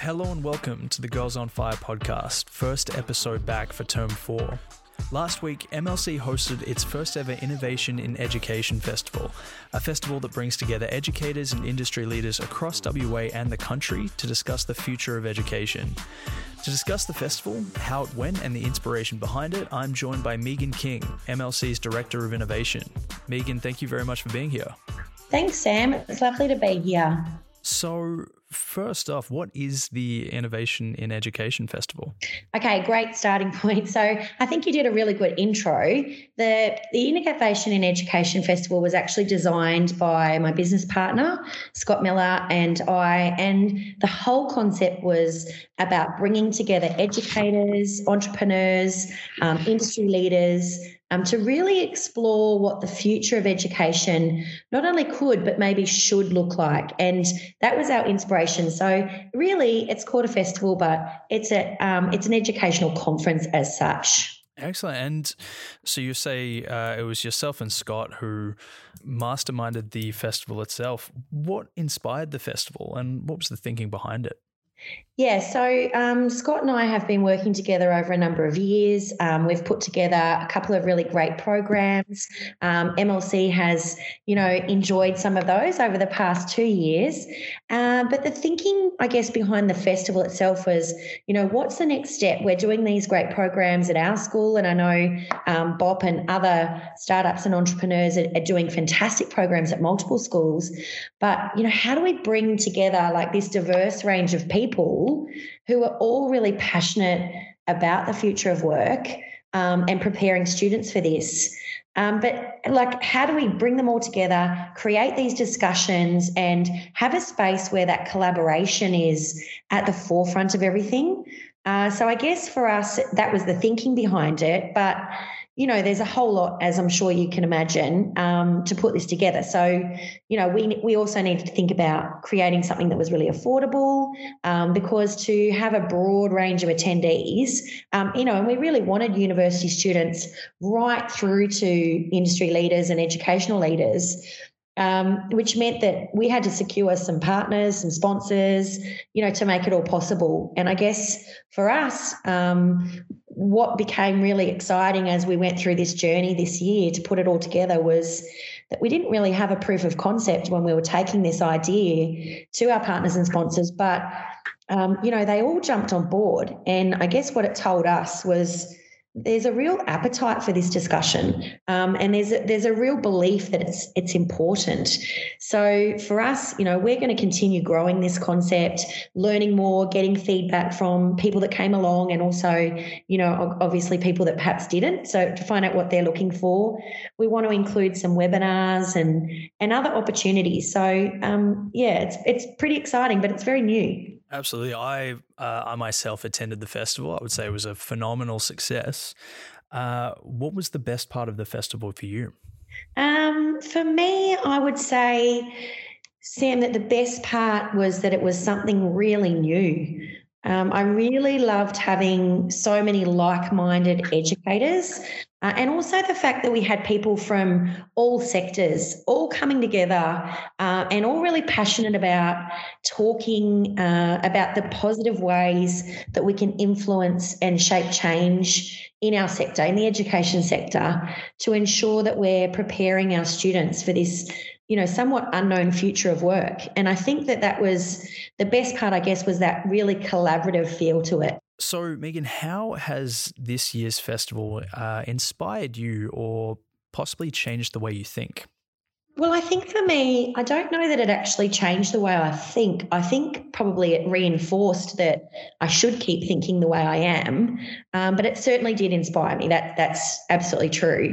Hello and welcome to the Girls on Fire podcast, first episode back for term four. Last week, MLC hosted its first ever Innovation in Education Festival, a festival that brings together educators and industry leaders across WA and the country to discuss the future of education. To discuss the festival, how it went, and the inspiration behind it, I'm joined by Megan King, MLC's Director of Innovation. Megan, thank you very much for being here. Thanks, Sam. It's lovely to be here. So, first off, what is the Innovation in Education Festival? Okay, great starting point. So I think you did a really good intro. The the Innovation in Education Festival was actually designed by my business partner, Scott Miller, and I, and the whole concept was about bringing together educators, entrepreneurs, um, industry leaders, um, to really explore what the future of education not only could, but maybe should look like. And that was our inspiration. So, really, it's called a festival, but it's, a, um, it's an educational conference as such. Excellent. And so you say uh, it was yourself and Scott who masterminded the festival itself. What inspired the festival and what was the thinking behind it? Yeah, so um, Scott and I have been working together over a number of years. Um, we've put together a couple of really great programs. Um, MLC has, you know, enjoyed some of those over the past two years. Uh, but the thinking, I guess, behind the festival itself was, you know, what's the next step? We're doing these great programs at our school, and I know um, BOP and other startups and entrepreneurs are, are doing fantastic programs at multiple schools. But, you know, how do we bring together like this diverse range of people? Who are all really passionate about the future of work um, and preparing students for this. Um, but like, how do we bring them all together, create these discussions, and have a space where that collaboration is at the forefront of everything? Uh, so I guess for us, that was the thinking behind it. But you know, there's a whole lot, as I'm sure you can imagine, um, to put this together. So, you know, we we also needed to think about creating something that was really affordable, um, because to have a broad range of attendees, um, you know, and we really wanted university students right through to industry leaders and educational leaders. Um, which meant that we had to secure some partners, some sponsors, you know, to make it all possible. And I guess for us, um, what became really exciting as we went through this journey this year to put it all together was that we didn't really have a proof of concept when we were taking this idea to our partners and sponsors, but um, you know they all jumped on board. And I guess what it told us was there's a real appetite for this discussion, um, and there's a, there's a real belief that it's it's important. So for us, you know, we're going to continue growing this concept, learning more, getting feedback from people that came along, and also, you know, obviously people that perhaps didn't. So to find out what they're looking for, we want to include some webinars and and other opportunities. So um, yeah, it's it's pretty exciting, but it's very new. Absolutely. I uh, I myself attended the festival. I would say it was a phenomenal success. Uh, what was the best part of the festival for you? Um, for me, I would say, Sam, that the best part was that it was something really new. Um, I really loved having so many like minded educators uh, and also the fact that we had people from all sectors all coming together uh, and all really passionate about talking uh, about the positive ways that we can influence and shape change in our sector, in the education sector, to ensure that we're preparing our students for this you know somewhat unknown future of work. And i think that that was the best part i guess was that really collaborative feel to it so megan how has this year's festival uh, inspired you or possibly changed the way you think well, I think for me, I don't know that it actually changed the way I think. I think probably it reinforced that I should keep thinking the way I am, um, but it certainly did inspire me. That that's absolutely true.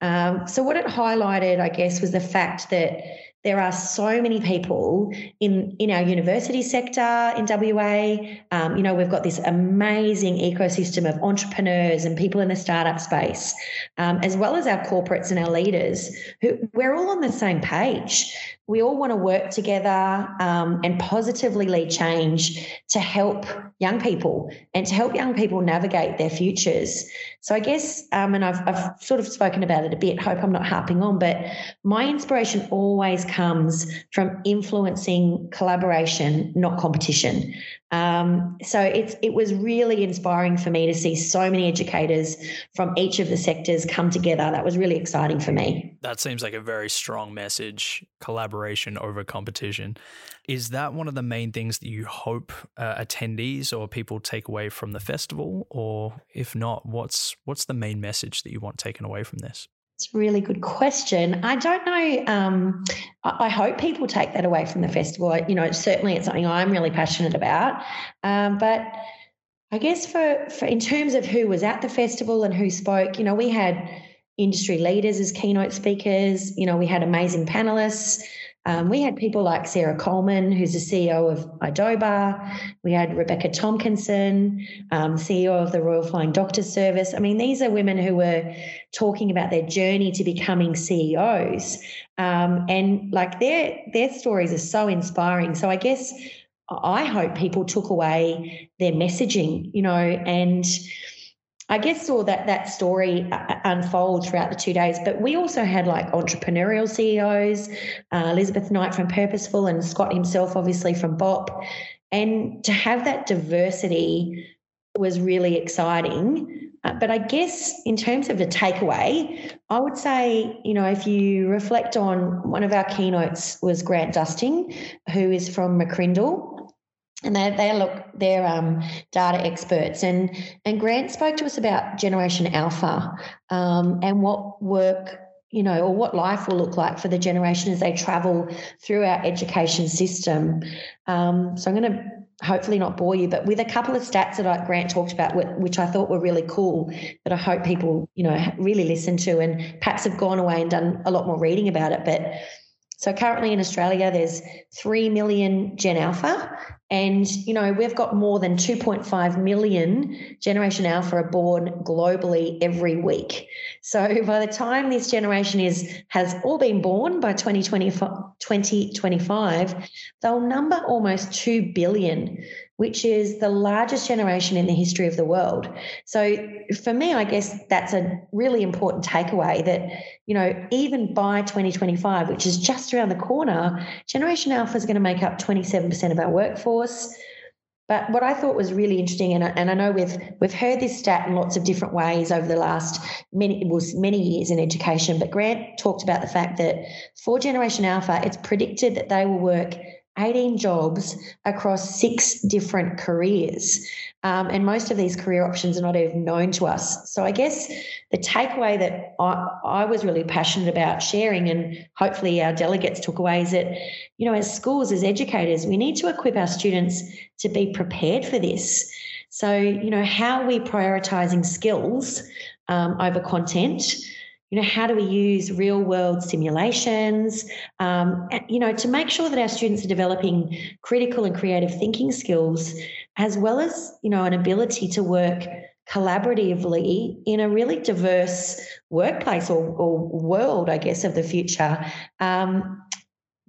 Um, so what it highlighted, I guess, was the fact that there are so many people in in our university sector in WA. Um, you know, we've got this amazing ecosystem of entrepreneurs and people in the startup space, um, as well as our corporates and our leaders. Who we're all on the same page. We all want to work together um, and positively lead change to help young people and to help young people navigate their futures. So I guess, um, and I've, I've sort of spoken about it a bit. Hope I'm not harping on, but my inspiration always comes from influencing collaboration, not competition. Um, so it's it was really inspiring for me to see so many educators from each of the sectors come together. That was really exciting for me. That seems like a very strong message: collaboration over competition. Is that one of the main things that you hope uh, attendees or people take away from the festival, or if not, what's what's the main message that you want taken away from this? It's a really good question. I don't know. Um, I hope people take that away from the festival. You know, certainly it's something I'm really passionate about. Um, but I guess for, for in terms of who was at the festival and who spoke, you know, we had industry leaders as keynote speakers. You know, we had amazing panelists. Um, we had people like Sarah Coleman, who's the CEO of idoba. We had Rebecca Tomkinson, um, CEO of the Royal Flying Doctor Service. I mean, these are women who were talking about their journey to becoming CEOs, um, and like their their stories are so inspiring. So I guess I hope people took away their messaging, you know, and I guess saw that that story uh, uh, unfold throughout the two days. But we also had like entrepreneurial CEOs, uh, Elizabeth Knight from Purposeful and Scott himself, obviously from BOP. And to have that diversity was really exciting. Uh, but I guess in terms of the takeaway, I would say, you know, if you reflect on one of our keynotes was Grant Dusting, who is from McCrindle and they they look they're um, data experts and and Grant spoke to us about Generation Alpha um, and what work you know or what life will look like for the generation as they travel through our education system. Um, so I'm going to hopefully not bore you, but with a couple of stats that I, Grant talked about, which I thought were really cool, that I hope people you know really listen to and perhaps have gone away and done a lot more reading about it, but. So currently in Australia, there's 3 million Gen Alpha and, you know, we've got more than 2.5 million Generation Alpha are born globally every week. So by the time this generation is has all been born by 2025, they'll number almost 2 billion which is the largest generation in the history of the world. So for me, I guess that's a really important takeaway that, you know, even by 2025, which is just around the corner, Generation Alpha is going to make up 27% of our workforce. But what I thought was really interesting, and I, and I know we've we've heard this stat in lots of different ways over the last many was many years in education. But Grant talked about the fact that for Generation Alpha, it's predicted that they will work 18 jobs across six different careers. Um, and most of these career options are not even known to us. So I guess the takeaway that I, I was really passionate about sharing, and hopefully our delegates took away, is that, you know, as schools, as educators, we need to equip our students to be prepared for this. So, you know, how are we prioritizing skills um, over content? you know how do we use real world simulations um, you know to make sure that our students are developing critical and creative thinking skills as well as you know an ability to work collaboratively in a really diverse workplace or, or world i guess of the future um,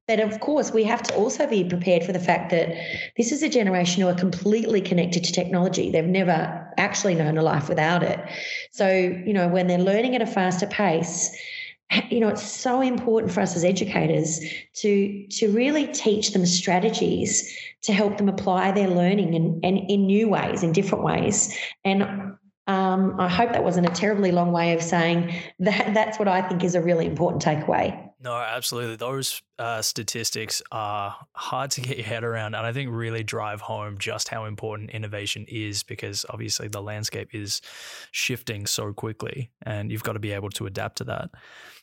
but of course, we have to also be prepared for the fact that this is a generation who are completely connected to technology. They've never actually known a life without it. So, you know, when they're learning at a faster pace, you know, it's so important for us as educators to to really teach them strategies to help them apply their learning and, and in new ways, in different ways. And um, I hope that wasn't a terribly long way of saying that that's what I think is a really important takeaway. No, absolutely. Those uh, statistics are hard to get your head around, and I think really drive home just how important innovation is because obviously the landscape is shifting so quickly, and you've got to be able to adapt to that.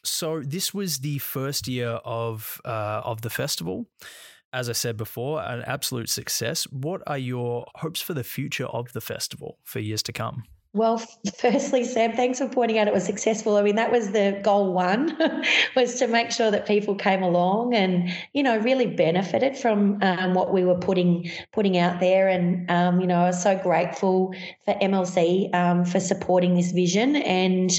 So this was the first year of uh, of the festival. As I said before, an absolute success. What are your hopes for the future of the festival for years to come? Well, firstly, Sam, thanks for pointing out it was successful. I mean, that was the goal one, was to make sure that people came along and you know really benefited from um, what we were putting putting out there. And um, you know, I was so grateful for MLC um, for supporting this vision, and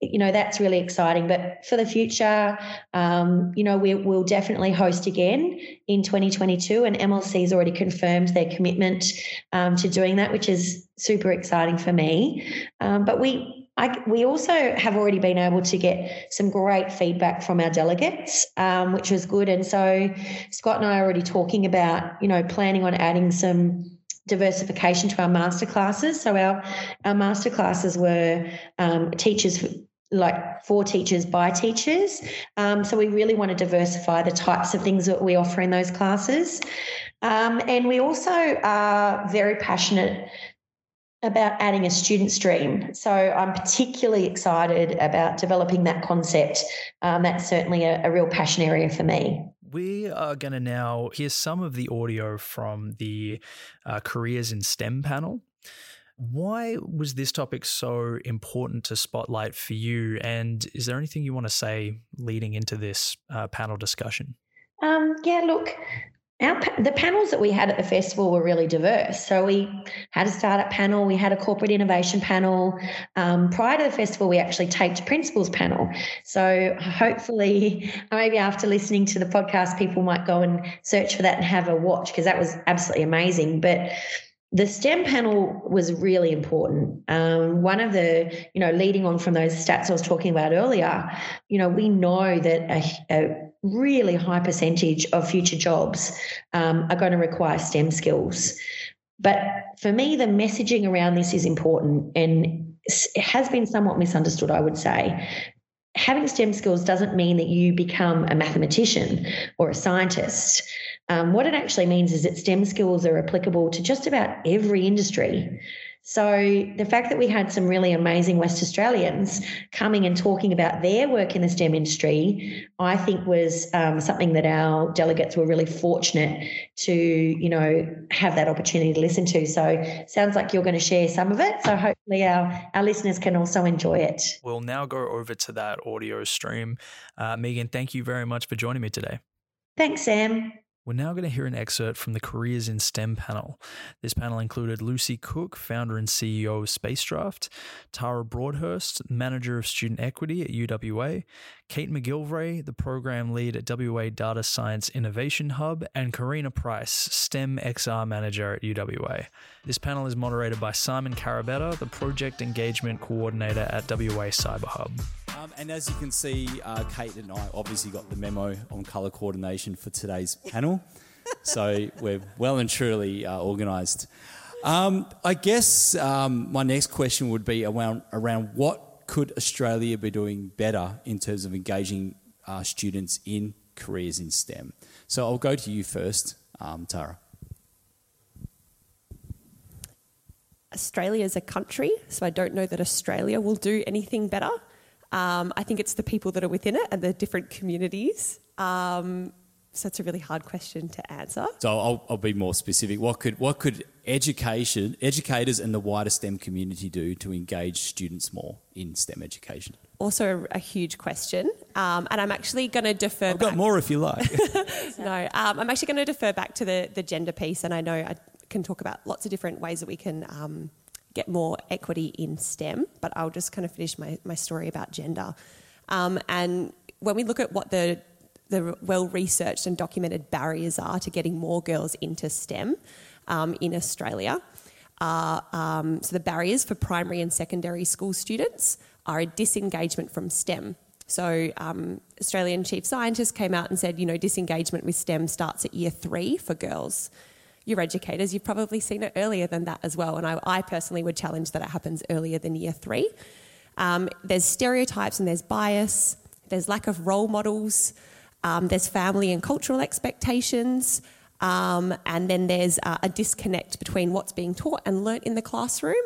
you know that's really exciting. But for the future, um, you know, we, we'll definitely host again in 2022, and MLC has already confirmed their commitment um, to doing that, which is super exciting for me. Um, but we I, we also have already been able to get some great feedback from our delegates, um, which was good. And so Scott and I are already talking about, you know, planning on adding some diversification to our master classes. So our our master classes were um, teachers like for teachers by teachers. Um, so we really want to diversify the types of things that we offer in those classes. Um, and we also are very passionate about adding a student stream. So I'm particularly excited about developing that concept. Um, that's certainly a, a real passion area for me. We are going to now hear some of the audio from the uh, Careers in STEM panel. Why was this topic so important to spotlight for you? And is there anything you want to say leading into this uh, panel discussion? Um, yeah, look, our, the panels that we had at the festival were really diverse. So we had a startup panel, we had a corporate innovation panel. Um, prior to the festival, we actually taped principals panel. So hopefully, maybe after listening to the podcast, people might go and search for that and have a watch because that was absolutely amazing. But the STEM panel was really important. Um, one of the, you know, leading on from those stats I was talking about earlier, you know, we know that a, a really high percentage of future jobs um, are going to require STEM skills. But for me, the messaging around this is important and it has been somewhat misunderstood, I would say. Having STEM skills doesn't mean that you become a mathematician or a scientist. Um, what it actually means is that STEM skills are applicable to just about every industry. So the fact that we had some really amazing West Australians coming and talking about their work in the STEM industry, I think was um, something that our delegates were really fortunate to, you know, have that opportunity to listen to. So sounds like you're going to share some of it. So hopefully our, our listeners can also enjoy it. We'll now go over to that audio stream. Uh, Megan, thank you very much for joining me today. Thanks, Sam. We're now going to hear an excerpt from the Careers in STEM panel. This panel included Lucy Cook, founder and CEO of Spacedraft, Tara Broadhurst, manager of student equity at UWA, Kate McGilvray, the program lead at WA Data Science Innovation Hub, and Karina Price, STEM XR manager at UWA. This panel is moderated by Simon Carabetta, the project engagement coordinator at WA Cyber Hub. Um, and as you can see, uh, Kate and I obviously got the memo on colour coordination for today's panel. so we're well and truly uh, organised. Um, I guess um, my next question would be around, around what could Australia be doing better in terms of engaging uh, students in careers in STEM? So I'll go to you first, um, Tara. Australia is a country, so I don't know that Australia will do anything better. Um, I think it's the people that are within it and the different communities. Um, so it's a really hard question to answer. So I'll, I'll, be more specific. What could what could education, educators, and the wider STEM community do to engage students more in STEM education? Also, a, a huge question, um, and I'm actually going to defer. I've back. got more if you like. no, um, I'm actually going to defer back to the the gender piece, and I know I can talk about lots of different ways that we can um, get more equity in STEM, but I'll just kind of finish my, my story about gender. Um, and when we look at what the the well researched and documented barriers are to getting more girls into STEM um, in Australia. Are, um, so, the barriers for primary and secondary school students are a disengagement from STEM. So, um, Australian chief scientist came out and said, you know, disengagement with STEM starts at year three for girls you're educators, you've probably seen it earlier than that as well. And I, I personally would challenge that it happens earlier than year three. Um, there's stereotypes and there's bias, there's lack of role models, um, there's family and cultural expectations, um, and then there's uh, a disconnect between what's being taught and learnt in the classroom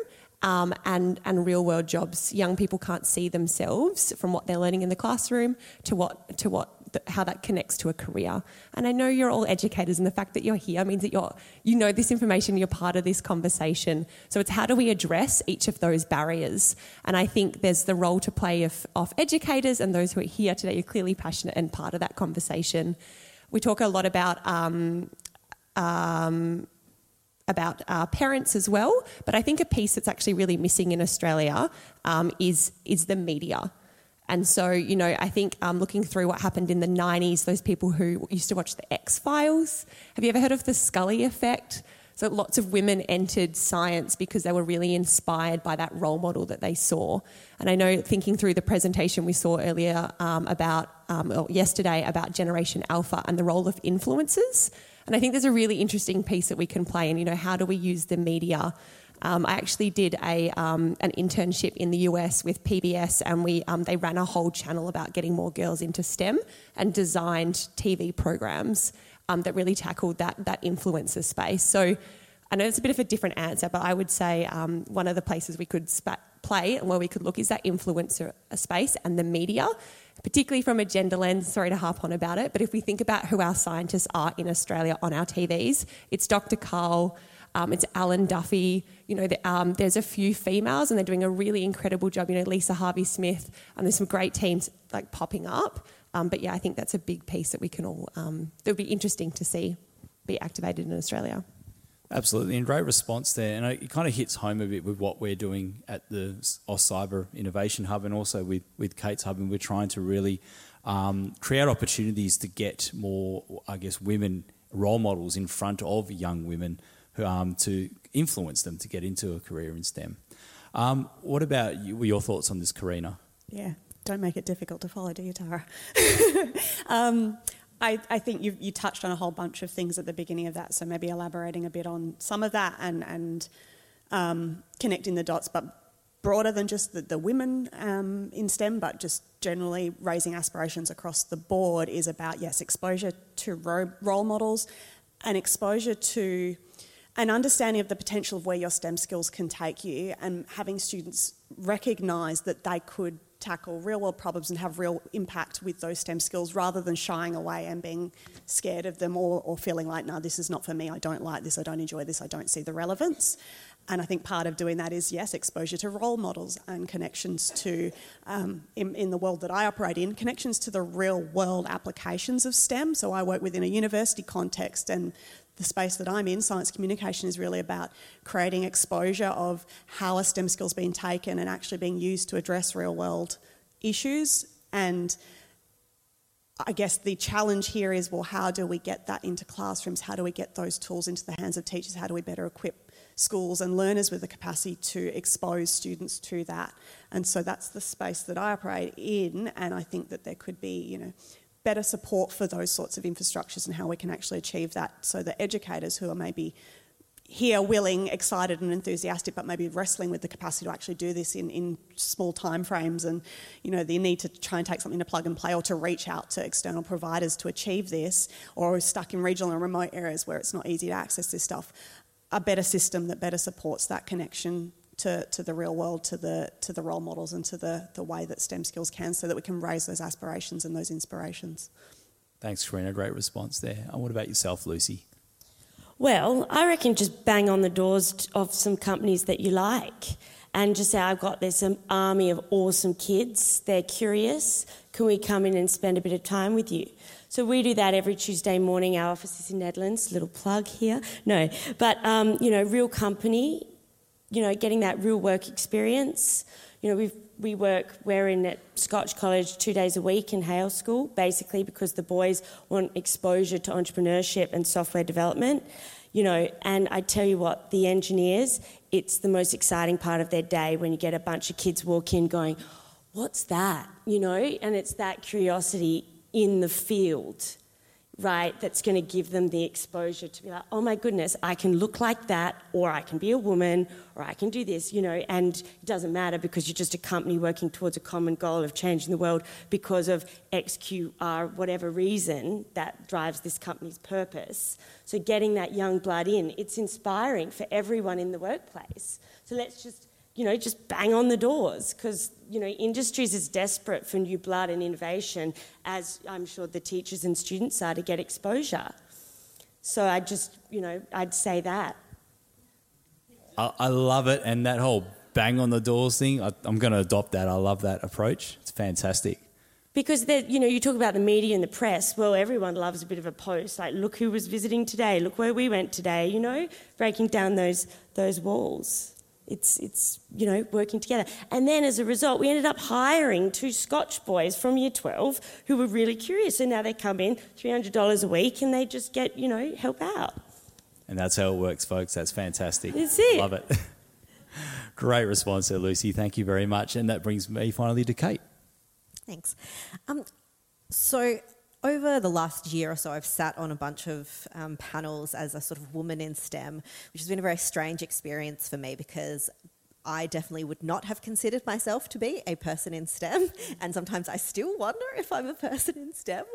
um, and, and real world jobs. Young people can't see themselves from what they're learning in the classroom to what, to what how that connects to a career. And I know you're all educators, and the fact that you're here means that you're, you know this information, you're part of this conversation. So it's how do we address each of those barriers? And I think there's the role to play of, of educators and those who are here today You're clearly passionate and part of that conversation. We talk a lot about um, um, about uh, parents as well, but I think a piece that's actually really missing in Australia um, is is the media. And so, you know, I think um, looking through what happened in the 90s, those people who used to watch The X Files, have you ever heard of the Scully effect? So lots of women entered science because they were really inspired by that role model that they saw. And I know thinking through the presentation we saw earlier um, about, um, yesterday about Generation Alpha and the role of influencers, And I think there's a really interesting piece that we can play in, you know, how do we use the media? Um, I actually did a um, an internship in the US with PBS, and we um, they ran a whole channel about getting more girls into STEM and designed TV programs um, that really tackled that that influencer space. So I know it's a bit of a different answer, but I would say um, one of the places we could sp- play and where we could look is that influencer space and the media particularly from a gender lens, sorry to harp on about it, but if we think about who our scientists are in Australia on our TVs, it's Dr. Karl, um, it's Alan Duffy, you know, the, um, there's a few females and they're doing a really incredible job, you know, Lisa Harvey-Smith, and there's some great teams like popping up. Um, but yeah, I think that's a big piece that we can all, um, that would be interesting to see be activated in Australia. Absolutely, and great response there. And it kind of hits home a bit with what we're doing at the OS Cyber Innovation Hub and also with, with Kate's Hub. And we're trying to really um, create opportunities to get more, I guess, women role models in front of young women um, to influence them to get into a career in STEM. Um, what about you, your thoughts on this, Karina? Yeah, don't make it difficult to follow, do you, Tara? um, I, I think you, you touched on a whole bunch of things at the beginning of that, so maybe elaborating a bit on some of that and, and um, connecting the dots, but broader than just the, the women um, in STEM, but just generally raising aspirations across the board is about, yes, exposure to ro- role models and exposure to an understanding of the potential of where your STEM skills can take you and having students recognise that they could tackle real world problems and have real impact with those STEM skills rather than shying away and being scared of them or, or feeling like, no, this is not for me, I don't like this, I don't enjoy this, I don't see the relevance. And I think part of doing that is, yes, exposure to role models and connections to, um, in, in, the world that I operate in, connections to the real world applications of STEM. So I work within a university context, and the space that I'm in, science communication, is really about creating exposure of how a STEM skills being taken and actually being used to address real world issues. And I guess the challenge here is well, how do we get that into classrooms? How do we get those tools into the hands of teachers? How do we better equip schools and learners with the capacity to expose students to that? And so that's the space that I operate in. And I think that there could be, you know, better support for those sorts of infrastructures and how we can actually achieve that so that educators who are maybe here willing, excited and enthusiastic, but maybe wrestling with the capacity to actually do this in, in small time frames and you know the need to try and take something to plug and play or to reach out to external providers to achieve this or stuck in regional and remote areas where it's not easy to access this stuff. A better system that better supports that connection to, to the real world, to the, to the role models, and to the, the way that STEM skills can, so that we can raise those aspirations and those inspirations. Thanks, Karina. Great response there. And what about yourself, Lucy? Well, I reckon just bang on the doors of some companies that you like and just say, I've got this army of awesome kids. They're curious. Can we come in and spend a bit of time with you? So we do that every Tuesday morning. Our office is in Nedlands. Little plug here. No, but um, you know, real company you know, getting that real work experience. You know, we we work, we're in at Scotch College two days a week in Hale School, basically because the boys want exposure to entrepreneurship and software development. You know, and I tell you what, the engineers, it's the most exciting part of their day when you get a bunch of kids walk in going, What's that? You know, and it's that curiosity in the field right, that's going to give them the exposure to be like, oh my goodness, I can look like that, or I can be a woman, or I can do this, you know, and it doesn't matter because you're just a company working towards a common goal of changing the world because of XQR, whatever reason that drives this company's purpose. So getting that young blood in, it's inspiring for everyone in the workplace. So let's just you know, just bang on the doors because, you know, industries is desperate for new blood and innovation, as I'm sure the teachers and students are to get exposure. So I just, you know, I'd say that. I, I love it. And that whole bang on the doors thing, I, I'm going to adopt that. I love that approach. It's fantastic. Because you know, you talk about the media and the press. Well, everyone loves a bit of a post, like "Look who was visiting today. Look where we went today." You know, breaking down those those walls it's, it's, you know, working together. And then as a result, we ended up hiring two Scotch boys from year 12 who were really curious. And now they come in $300 a week and they just get, you know, help out. And that's how it works, folks. That's fantastic. That's it. Love it. Great response there, Lucy. Thank you very much. And that brings me finally to Kate. Thanks. Um, so over the last year or so, I've sat on a bunch of um, panels as a sort of woman in STEM, which has been a very strange experience for me because I definitely would not have considered myself to be a person in STEM, and sometimes I still wonder if I'm a person in STEM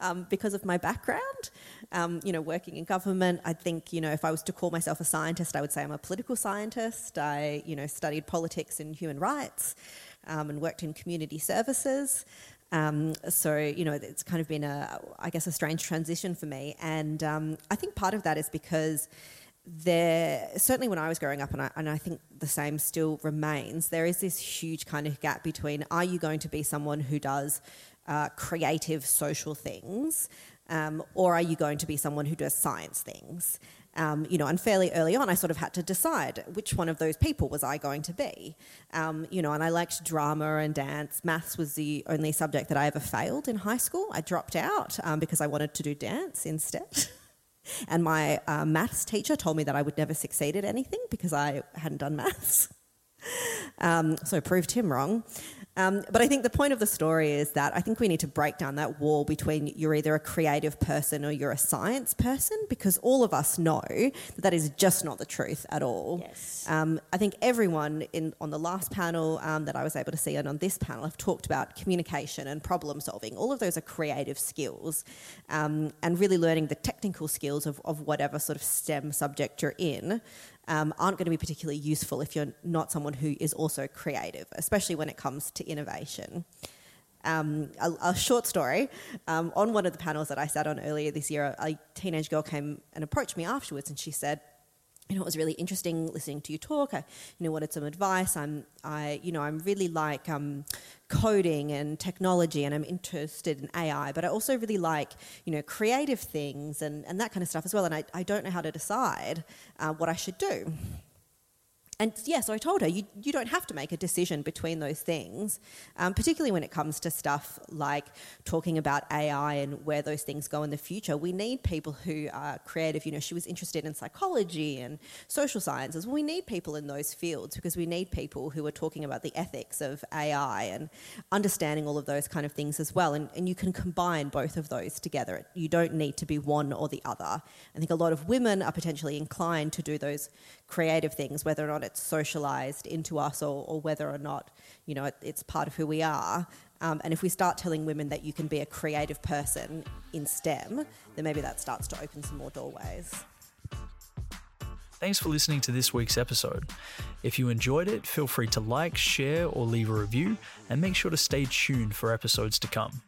um, because of my background. Um, you know, working in government, I think you know if I was to call myself a scientist, I would say I'm a political scientist. I you know studied politics and human rights, um, and worked in community services. Um, so you know, it's kind of been a, I guess, a strange transition for me, and um, I think part of that is because there certainly when I was growing up, and I, and I think the same still remains. There is this huge kind of gap between: Are you going to be someone who does uh, creative social things, um, or are you going to be someone who does science things? Um, you know, and fairly early on, I sort of had to decide which one of those people was I going to be. Um, you know, and I liked drama and dance. Maths was the only subject that I ever failed in high school. I dropped out um, because I wanted to do dance instead. And my uh, maths teacher told me that I would never succeed at anything because I hadn't done maths. Um, so I proved him wrong. Um, but I think the point of the story is that I think we need to break down that wall between you're either a creative person or you're a science person because all of us know that that is just not the truth at all. Yes. Um, I think everyone in on the last panel um, that I was able to see and on this panel have talked about communication and problem solving. All of those are creative skills um, and really learning the technical skills of, of whatever sort of STEM subject you're in um, aren't going to be particularly useful if you're not someone who is also creative, especially when it comes to innovation. Um, a, a, short story. Um, on one of the panels that I sat on earlier this year, a, a teenage girl came and approached me afterwards, and she said, you know, it was really interesting listening to you talk. I, you know, wanted some advice. I'm, I, you know, I'm really like um, coding and technology, and I'm interested in AI. But I also really like, you know, creative things and, and that kind of stuff as well. And I, I don't know how to decide uh, what I should do and yeah, so I told her, you, you don't have to make a decision between those things, um, particularly when it comes to stuff like talking about AI and where those things go in the future. We need people who are creative. You know, she was interested in psychology and social sciences. we need people in those fields because we need people who are talking about the ethics of AI and understanding all of those kind of things as well. And, and you can combine both of those together. You don't need to be one or the other. I think a lot of women are potentially inclined to do those creative things, whether or not it's socialized into us or, or whether or not you know it, it's part of who we are. Um, and if we start telling women that you can be a creative person in STEM, then maybe that starts to open some more doorways. Thanks for listening to this week's episode. If you enjoyed it, feel free to like, share, or leave a review, and make sure to stay tuned for episodes to come.